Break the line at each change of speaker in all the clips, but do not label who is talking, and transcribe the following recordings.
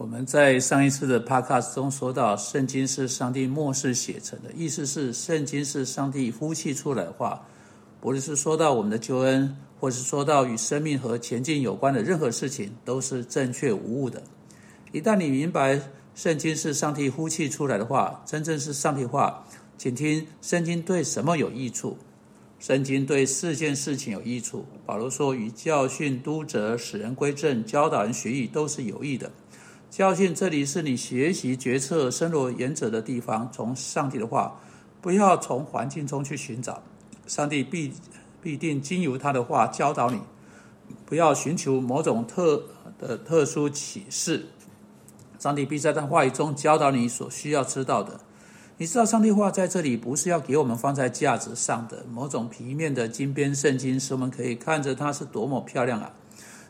我们在上一次的 podcast 中说到，圣经是上帝末世写成的，意思是圣经是上帝呼气出来的话，不论是说到我们的救恩，或是说到与生命和前进有关的任何事情，都是正确无误的。一旦你明白圣经是上帝呼气出来的话，真正是上帝话，请听圣经对什么有益处？圣经对四件事情有益处。保罗说，与教训、督责、使人归正、教导人学艺，都是有益的。教训，这里是你学习决策深入原则的地方。从上帝的话，不要从环境中去寻找，上帝必必定经由他的话教导你。不要寻求某种特的特殊启示，上帝必在他话语中教导你所需要知道的。你知道，上帝话在这里不是要给我们放在架子上的某种皮面的金边圣经，使我们可以看着它是多么漂亮啊！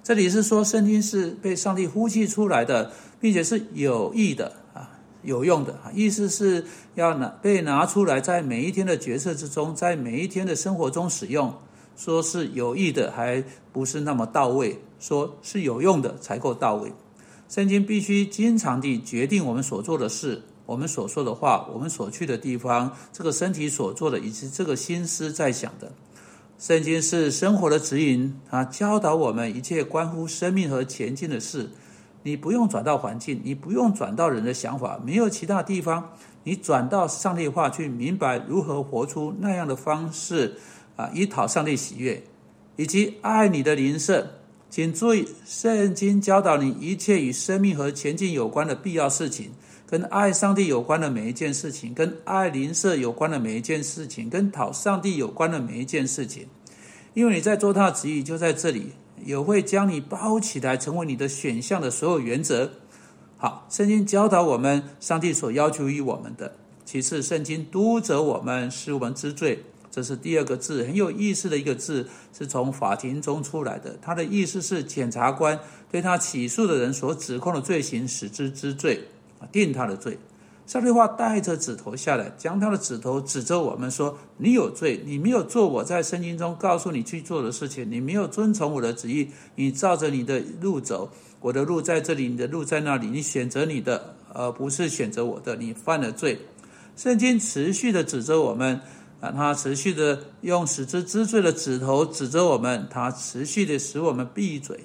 这里是说，圣经是被上帝呼气出来的。并且是有益的啊，有用的啊，意思是要拿被拿出来，在每一天的决策之中，在每一天的生活中使用。说是有益的，还不是那么到位；说是有用的，才够到位。圣经必须经常地决定我们所做的事，我们所说的话，我们所去的地方，这个身体所做的，以及这个心思在想的。圣经是生活的指引它，教导我们一切关乎生命和前进的事。你不用转到环境，你不用转到人的想法，没有其他地方，你转到上帝话去明白如何活出那样的方式啊，以讨上帝喜悦，以及爱你的灵舍。请注意，圣经教导你一切与生命和前进有关的必要事情，跟爱上帝有关的每一件事情，跟爱邻舍有关的每一件事情，跟讨上帝有关的每一件事情，因为你在做他的旨意，就在这里。也会将你包起来，成为你的选项的所有原则。好，圣经教导我们，上帝所要求于我们的。其次，圣经督责我们，使我们知罪。这是第二个字，很有意思的一个字，是从法庭中出来的。它的意思是，检察官对他起诉的人所指控的罪行，使之知罪，定他的罪。上帝话带着指头下来，将他的指头指着我们说：“你有罪，你没有做我在圣经中告诉你去做的事情，你没有遵从我的旨意，你照着你的路走，我的路在这里，你的路在那里，你选择你的，而不是选择我的，你犯了罪。”圣经持续的指着我们，啊，他持续的用使之知罪的指头指着我们，他持续的使我们闭嘴。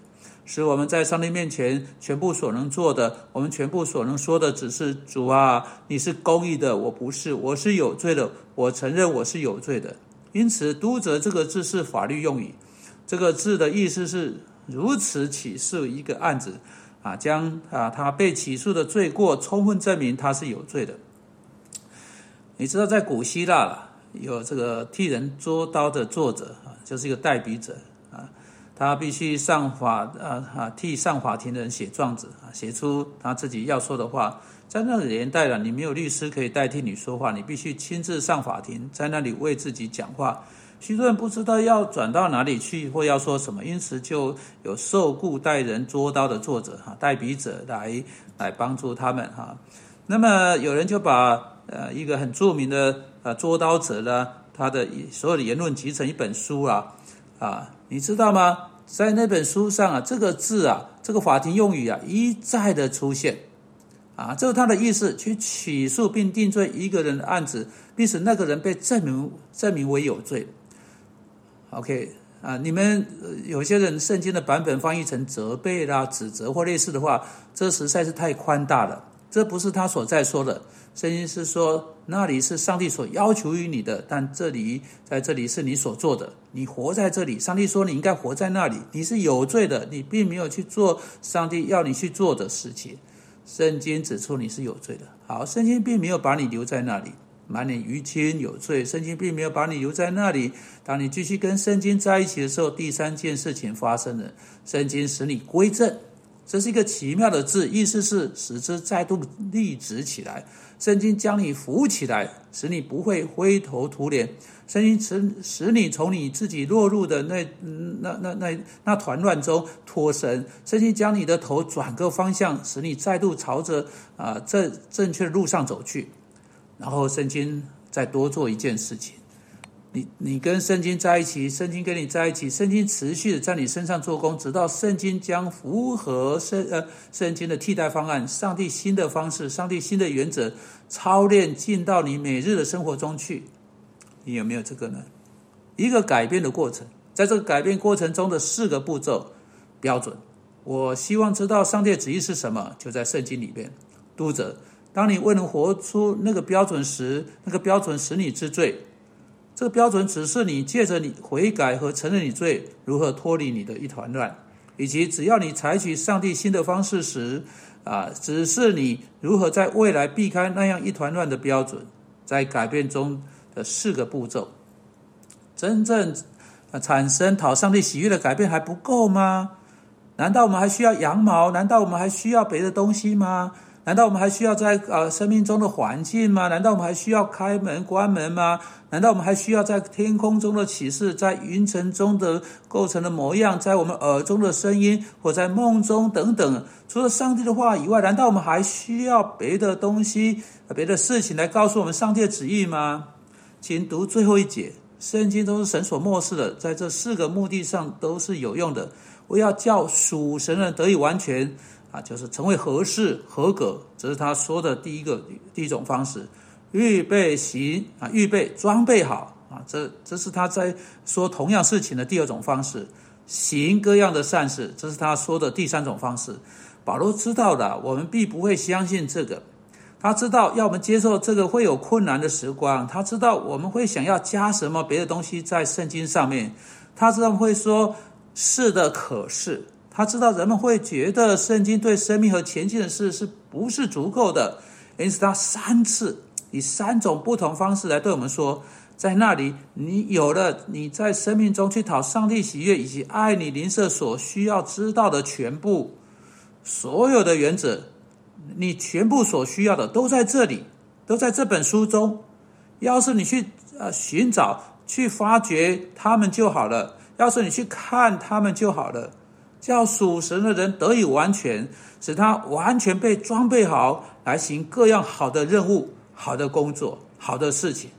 使我们在上帝面前全部所能做的，我们全部所能说的，只是主啊，你是公义的，我不是，我是有罪的，我承认我是有罪的。因此，督责这个字是法律用语，这个字的意思是如此起诉一个案子啊，将啊他被起诉的罪过充分证明他是有罪的。你知道，在古希腊，有这个替人捉刀的作者啊，就是一个代笔者啊。他必须上法，啊啊，替上法庭的人写状子啊，写出他自己要说的话。在那个年代了，你没有律师可以代替你说话，你必须亲自上法庭，在那里为自己讲话。许多人不知道要转到哪里去或要说什么，因此就有受雇代人捉刀的作者哈，代笔者来来帮助他们哈。那么有人就把呃一个很著名的呃捉刀者呢，他的所有的言论集成一本书啊啊。你知道吗？在那本书上啊，这个字啊，这个法庭用语啊，一再的出现，啊，这是他的意思，去起诉并定罪一个人的案子，并使那个人被证明证明为有罪。OK 啊，你们有些人圣经的版本翻译成责备啦、指责或类似的话，这实在是太宽大了，这不是他所在说的。圣经是说，那里是上帝所要求于你的，但这里在这里是你所做的。你活在这里，上帝说你应该活在那里。你是有罪的，你并没有去做上帝要你去做的事情。圣经指出你是有罪的。好，圣经并没有把你留在那里，满脸淤青有罪。圣经并没有把你留在那里。当你继续跟圣经在一起的时候，第三件事情发生了，圣经使你归正。这是一个奇妙的字，意思是使之再度立直起来。圣经将你扶起来，使你不会灰头土脸。圣经使使你从你自己落入的那那那那那团乱中脱身。圣经将你的头转个方向，使你再度朝着啊正正确的路上走去。然后圣经再多做一件事情，你你跟圣经在一起，圣经跟你在一起，圣经持续的在你身上做工，直到圣经将符合圣呃圣经的替代方案、上帝新的方式、上帝新的原则操练进到你每日的生活中去。你有没有这个呢？一个改变的过程，在这个改变过程中的四个步骤标准。我希望知道上帝的旨意是什么，就在圣经里边。读者，当你未能活出那个标准时，那个标准使你知罪。这个标准只是你借着你悔改和承认你罪，如何脱离你的一团乱，以及只要你采取上帝新的方式时，啊，只是你如何在未来避开那样一团乱的标准，在改变中的四个步骤，真正产生讨上帝喜悦的改变还不够吗？难道我们还需要羊毛？难道我们还需要别的东西吗？难道我们还需要在呃生命中的环境吗？难道我们还需要开门关门吗？难道我们还需要在天空中的启示，在云层中的构成的模样，在我们耳中的声音，或在梦中等等？除了上帝的话以外，难道我们还需要别的东西、别的事情来告诉我们上帝的旨意吗？请读最后一节，圣经都是神所漠视的，在这四个目的上都是有用的。我要叫属神的得以完全。啊，就是成为合适、合格，这是他说的第一个第一种方式。预备行啊，预备装备好啊，这这是他在说同样事情的第二种方式。行各样的善事，这是他说的第三种方式。保罗知道的，我们必不会相信这个。他知道要我们接受这个会有困难的时光，他知道我们会想要加什么别的东西在圣经上面，他知道会说是的，可是。他知道人们会觉得圣经对生命和前进的事是不是足够的，因此他三次以三种不同方式来对我们说：在那里，你有了你在生命中去讨上帝喜悦以及爱你邻舍所需要知道的全部所有的原则，你全部所需要的都在这里，都在这本书中。要是你去呃寻找、去发掘他们就好了；要是你去看他们就好了。叫属神的人得以完全，使他完全被装备好，来行各样好的任务、好的工作、好的事情。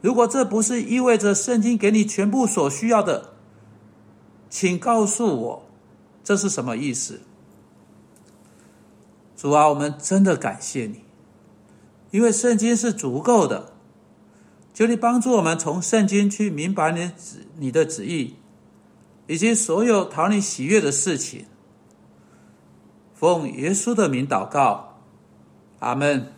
如果这不是意味着圣经给你全部所需要的，请告诉我，这是什么意思？主啊，我们真的感谢你，因为圣经是足够的。求你帮助我们从圣经去明白你旨你的旨意。以及所有讨你喜悦的事情，奉耶稣的名祷告，阿门。